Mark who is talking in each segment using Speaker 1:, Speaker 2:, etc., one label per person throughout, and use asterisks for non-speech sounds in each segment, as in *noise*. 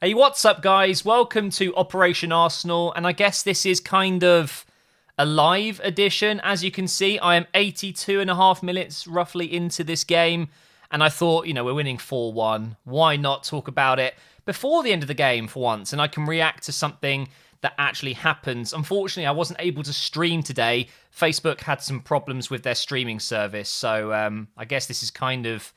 Speaker 1: Hey, what's up, guys? Welcome to Operation Arsenal, and I guess this is kind of a live edition. As you can see, I am 82 and a half minutes roughly into this game, and I thought, you know, we're winning 4 1. Why not talk about it before the end of the game for once? And I can react to something that actually happens. Unfortunately, I wasn't able to stream today. Facebook had some problems with their streaming service, so um, I guess this is kind of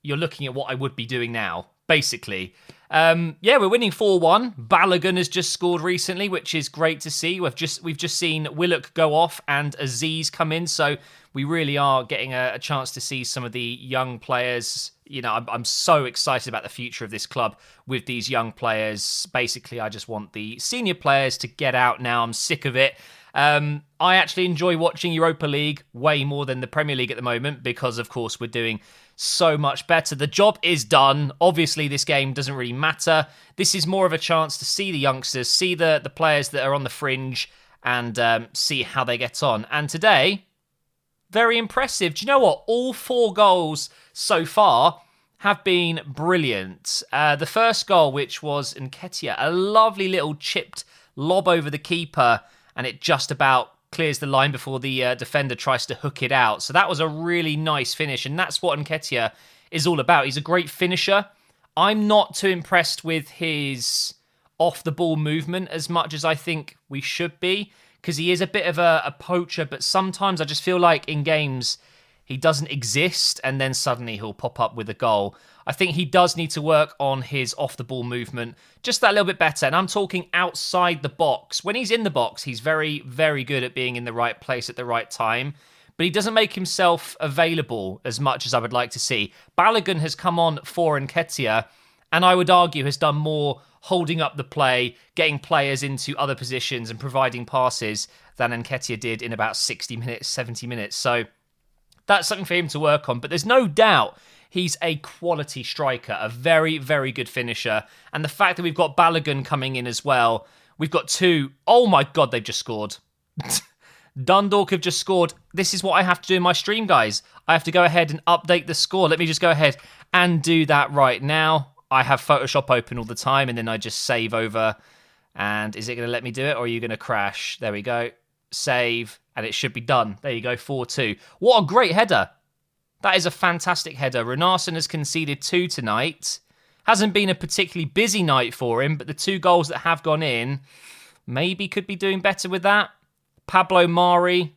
Speaker 1: you're looking at what I would be doing now, basically. Um, yeah, we're winning four one. Balogun has just scored recently, which is great to see. We've just we've just seen Willock go off and Azeez come in, so we really are getting a, a chance to see some of the young players. You know, I'm, I'm so excited about the future of this club with these young players. Basically, I just want the senior players to get out now. I'm sick of it. Um, I actually enjoy watching Europa League way more than the Premier League at the moment because, of course, we're doing so much better. The job is done. Obviously, this game doesn't really matter. This is more of a chance to see the youngsters, see the, the players that are on the fringe, and um, see how they get on. And today, very impressive. Do you know what? All four goals so far have been brilliant. Uh, the first goal, which was Nketiah, a lovely little chipped lob over the keeper, and it just about clears the line before the uh, defender tries to hook it out. So that was a really nice finish, and that's what Nketiah is all about. He's a great finisher. I'm not too impressed with his off the ball movement as much as I think we should be because he is a bit of a, a poacher, but sometimes I just feel like in games he doesn't exist and then suddenly he'll pop up with a goal. I think he does need to work on his off the ball movement just that little bit better. And I'm talking outside the box. When he's in the box, he's very, very good at being in the right place at the right time. But he doesn't make himself available as much as I would like to see. Balogun has come on for Nketiah, and I would argue has done more holding up the play, getting players into other positions, and providing passes than Nketiah did in about 60 minutes, 70 minutes. So that's something for him to work on. But there's no doubt he's a quality striker, a very, very good finisher. And the fact that we've got Balogun coming in as well, we've got two. Oh my God, they've just scored. *laughs* Dundalk have just scored. This is what I have to do in my stream, guys. I have to go ahead and update the score. Let me just go ahead and do that right now. I have Photoshop open all the time and then I just save over. And is it going to let me do it or are you going to crash? There we go. Save and it should be done. There you go, 4 2. What a great header. That is a fantastic header. Runarsson has conceded two tonight. Hasn't been a particularly busy night for him, but the two goals that have gone in maybe could be doing better with that. Pablo Mari,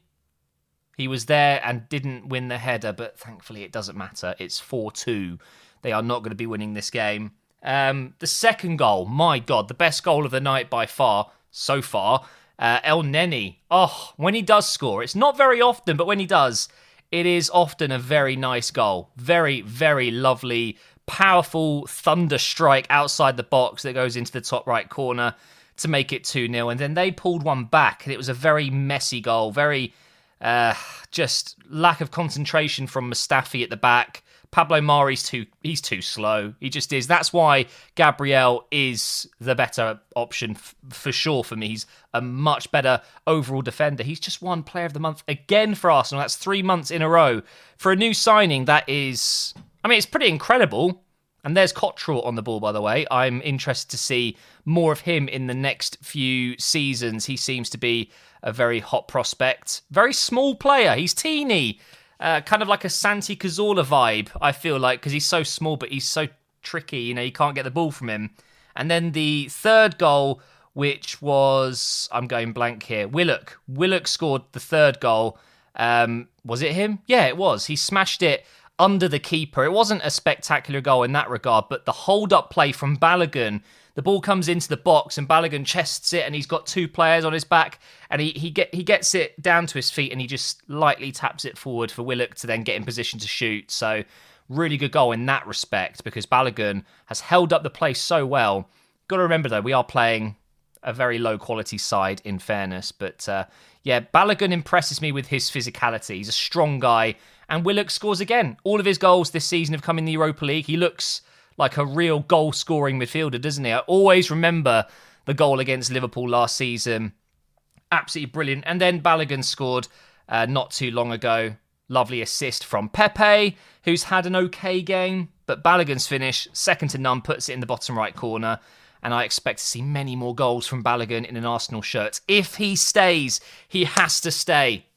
Speaker 1: he was there and didn't win the header, but thankfully it doesn't matter. It's 4 2. They are not going to be winning this game. Um, the second goal, my God, the best goal of the night by far, so far. Uh, Elneny. Oh, when he does score, it's not very often, but when he does, it is often a very nice goal. Very, very lovely, powerful thunder strike outside the box that goes into the top right corner to make it 2 0. And then they pulled one back, and it was a very messy goal. Very uh, just lack of concentration from Mustafi at the back. Pablo Mari's too he's too slow. He just is. That's why Gabriel is the better option f- for sure for me. He's a much better overall defender. He's just won player of the month again for Arsenal. That's 3 months in a row. For a new signing that is I mean it's pretty incredible. And there's Cottrell on the ball, by the way. I'm interested to see more of him in the next few seasons. He seems to be a very hot prospect. Very small player. He's teeny. Uh, kind of like a Santi Cazorla vibe, I feel like, because he's so small, but he's so tricky. You know, you can't get the ball from him. And then the third goal, which was I'm going blank here. Willock. Willock scored the third goal. Um, was it him? Yeah, it was. He smashed it under the keeper. It wasn't a spectacular goal in that regard, but the hold up play from Balogun the ball comes into the box and Balogun chests it, and he's got two players on his back, and he he get he gets it down to his feet, and he just lightly taps it forward for Willock to then get in position to shoot. So really good goal in that respect because Balogun has held up the play so well. Got to remember though, we are playing a very low quality side in fairness, but uh, yeah, Balogun impresses me with his physicality. He's a strong guy, and Willock scores again. All of his goals this season have come in the Europa League. He looks like a real goal scoring midfielder, doesn't he? I always remember the goal against Liverpool last season. Absolutely brilliant. And then Balogun scored uh, not too long ago. Lovely assist from Pepe, who's had an okay game, but Balogun's finish, second to none, puts it in the bottom right corner. And I expect to see many more goals from Balogun in an Arsenal shirt. If he stays, he has to stay.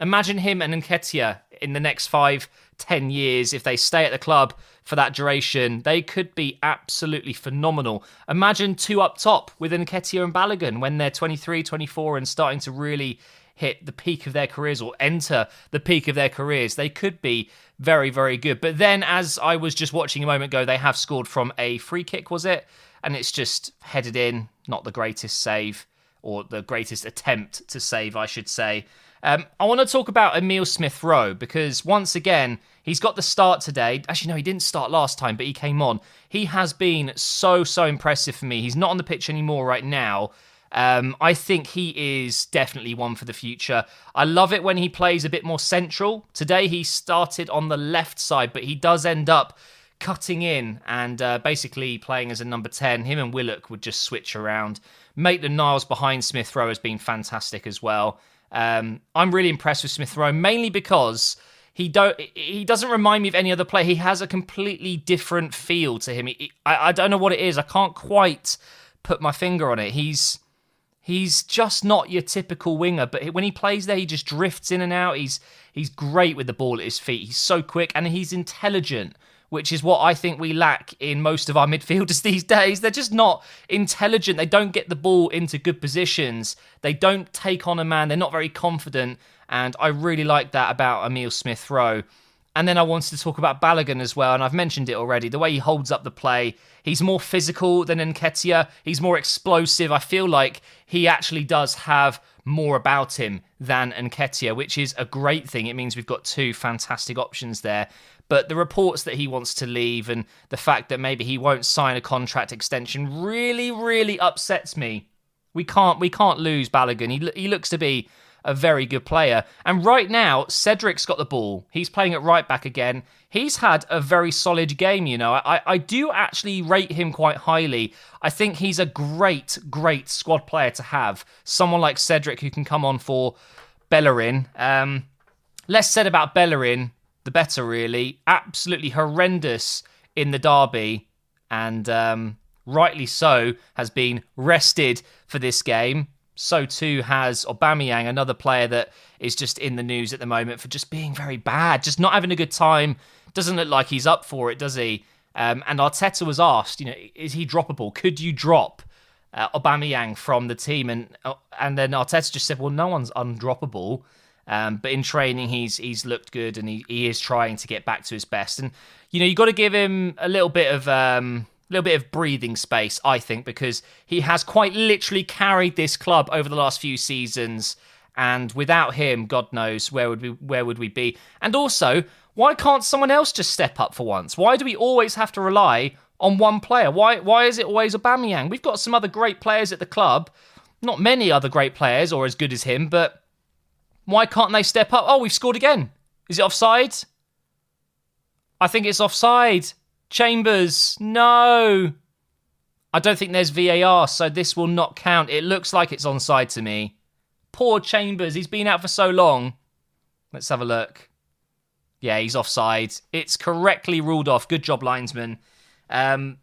Speaker 1: Imagine him and Nketiah in the next five, ten years. If they stay at the club for that duration, they could be absolutely phenomenal. Imagine two up top with Nketiah and Balogun when they're 23, 24 and starting to really hit the peak of their careers or enter the peak of their careers. They could be very, very good. But then, as I was just watching a moment ago, they have scored from a free kick, was it? And it's just headed in, not the greatest save or the greatest attempt to save, I should say. Um, I want to talk about Emil Smith Rowe because once again, he's got the start today. Actually, no, he didn't start last time, but he came on. He has been so, so impressive for me. He's not on the pitch anymore right now. Um, I think he is definitely one for the future. I love it when he plays a bit more central. Today he started on the left side, but he does end up cutting in and uh, basically playing as a number 10. Him and Willock would just switch around. Maitland Niles behind Smith Rowe has been fantastic as well. Um, I'm really impressed with Smith Rowe, mainly because he don't he doesn't remind me of any other player. He has a completely different feel to him. He, I, I don't know what it is. I can't quite put my finger on it. He's He's just not your typical winger, but when he plays there, he just drifts in and out. He's he's great with the ball at his feet. He's so quick and he's intelligent, which is what I think we lack in most of our *laughs* midfielders these days. They're just not intelligent. They don't get the ball into good positions. They don't take on a man. They're not very confident, and I really like that about Emil Smith Rowe. And then I wanted to talk about Balogun as well, and I've mentioned it already. The way he holds up the play, he's more physical than Nketiah. He's more explosive. I feel like he actually does have more about him than Nketiah, which is a great thing. It means we've got two fantastic options there. But the reports that he wants to leave and the fact that maybe he won't sign a contract extension really, really upsets me. We can't, we can't lose Balogun. He, he looks to be a very good player. And right now, Cedric's got the ball. He's playing at right back again. He's had a very solid game, you know. I, I do actually rate him quite highly. I think he's a great, great squad player to have. Someone like Cedric who can come on for Bellerin. Um, less said about Bellerin, the better, really. Absolutely horrendous in the derby. And um, rightly so, has been rested for this game so too has Aubameyang, another player that is just in the news at the moment for just being very bad, just not having a good time. Doesn't look like he's up for it, does he? Um, and Arteta was asked, you know, is he droppable? Could you drop uh, Aubameyang from the team? And uh, and then Arteta just said, well, no one's undroppable. Um, but in training, he's he's looked good and he, he is trying to get back to his best. And you know, you got to give him a little bit of um, little bit of breathing space, I think, because he has quite literally carried this club over the last few seasons. And without him, God knows where would we where would we be? And also, why can't someone else just step up for once? Why do we always have to rely on one player? Why why is it always Aubameyang? We've got some other great players at the club, not many other great players or as good as him, but why can't they step up? Oh, we've scored again. Is it offside? I think it's offside. Chambers, no. I don't think there's VAR, so this will not count. It looks like it's onside to me. Poor Chambers, he's been out for so long. Let's have a look. Yeah, he's offside. It's correctly ruled off. Good job, linesman. Um,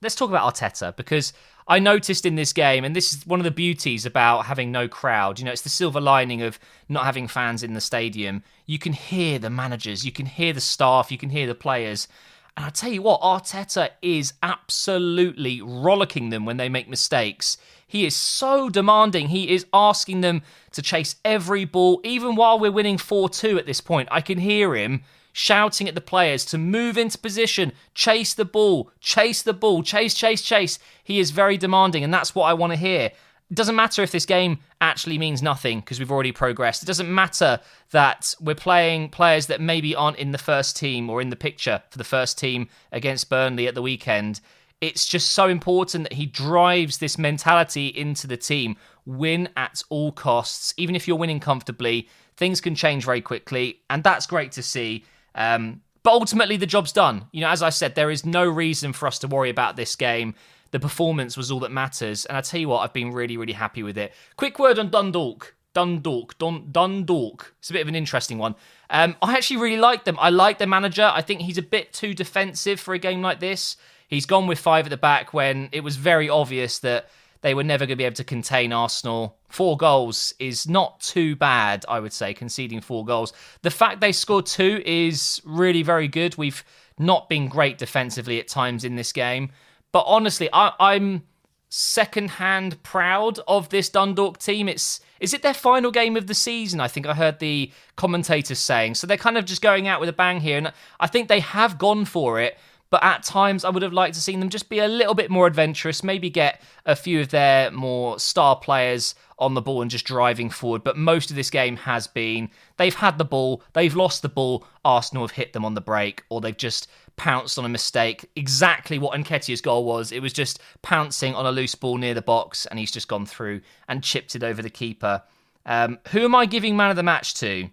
Speaker 1: let's talk about Arteta because I noticed in this game, and this is one of the beauties about having no crowd. You know, it's the silver lining of not having fans in the stadium. You can hear the managers, you can hear the staff, you can hear the players. And I tell you what, Arteta is absolutely rollicking them when they make mistakes. He is so demanding. He is asking them to chase every ball, even while we're winning 4 2 at this point. I can hear him shouting at the players to move into position, chase the ball, chase the ball, chase, chase, chase. He is very demanding, and that's what I want to hear. It doesn't matter if this game actually means nothing because we've already progressed. It doesn't matter that we're playing players that maybe aren't in the first team or in the picture for the first team against Burnley at the weekend. It's just so important that he drives this mentality into the team. Win at all costs. Even if you're winning comfortably, things can change very quickly, and that's great to see. Um, but ultimately, the job's done. You know, as I said, there is no reason for us to worry about this game the performance was all that matters. And I tell you what, I've been really, really happy with it. Quick word on Dundalk. Dundalk. Dun- Dundalk. It's a bit of an interesting one. Um, I actually really like them. I like their manager. I think he's a bit too defensive for a game like this. He's gone with five at the back when it was very obvious that they were never going to be able to contain Arsenal. Four goals is not too bad, I would say, conceding four goals. The fact they scored two is really very good. We've not been great defensively at times in this game. But honestly, I, I'm second-hand proud of this Dundalk team. It's is it their final game of the season? I think I heard the commentators saying. So they're kind of just going out with a bang here, and I think they have gone for it. But at times, I would have liked to seen them just be a little bit more adventurous, maybe get a few of their more star players on the ball and just driving forward. But most of this game has been they've had the ball, they've lost the ball, Arsenal have hit them on the break, or they've just pounced on a mistake. Exactly what Nketiah's goal was. It was just pouncing on a loose ball near the box, and he's just gone through and chipped it over the keeper. Um, who am I giving man of the match to?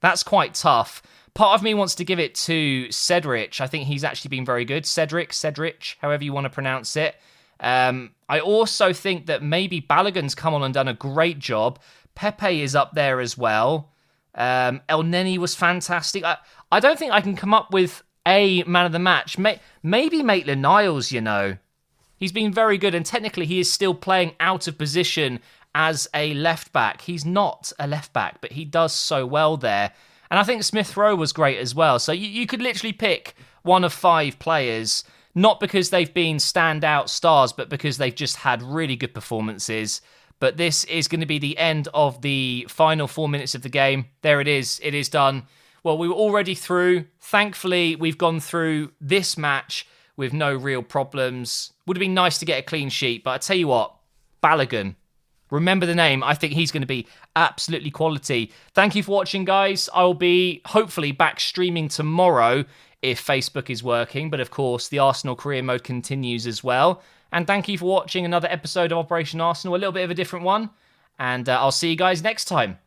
Speaker 1: That's quite tough. Part of me wants to give it to Cedric. I think he's actually been very good. Cedric, Cedric, however you want to pronounce it. Um, I also think that maybe Balogun's come on and done a great job. Pepe is up there as well. Um, Elneny was fantastic. I, I don't think I can come up with a man of the match. May, maybe Maitland Niles, you know. He's been very good, and technically he is still playing out of position as a left back. He's not a left back, but he does so well there. And I think Smith Rowe was great as well. So you, you could literally pick one of five players, not because they've been standout stars, but because they've just had really good performances. But this is going to be the end of the final four minutes of the game. There it is. It is done. Well, we were already through. Thankfully, we've gone through this match with no real problems. Would have been nice to get a clean sheet, but I tell you what, Balogun, Remember the name. I think he's going to be absolutely quality. Thank you for watching, guys. I will be hopefully back streaming tomorrow if Facebook is working. But of course, the Arsenal career mode continues as well. And thank you for watching another episode of Operation Arsenal, a little bit of a different one. And uh, I'll see you guys next time.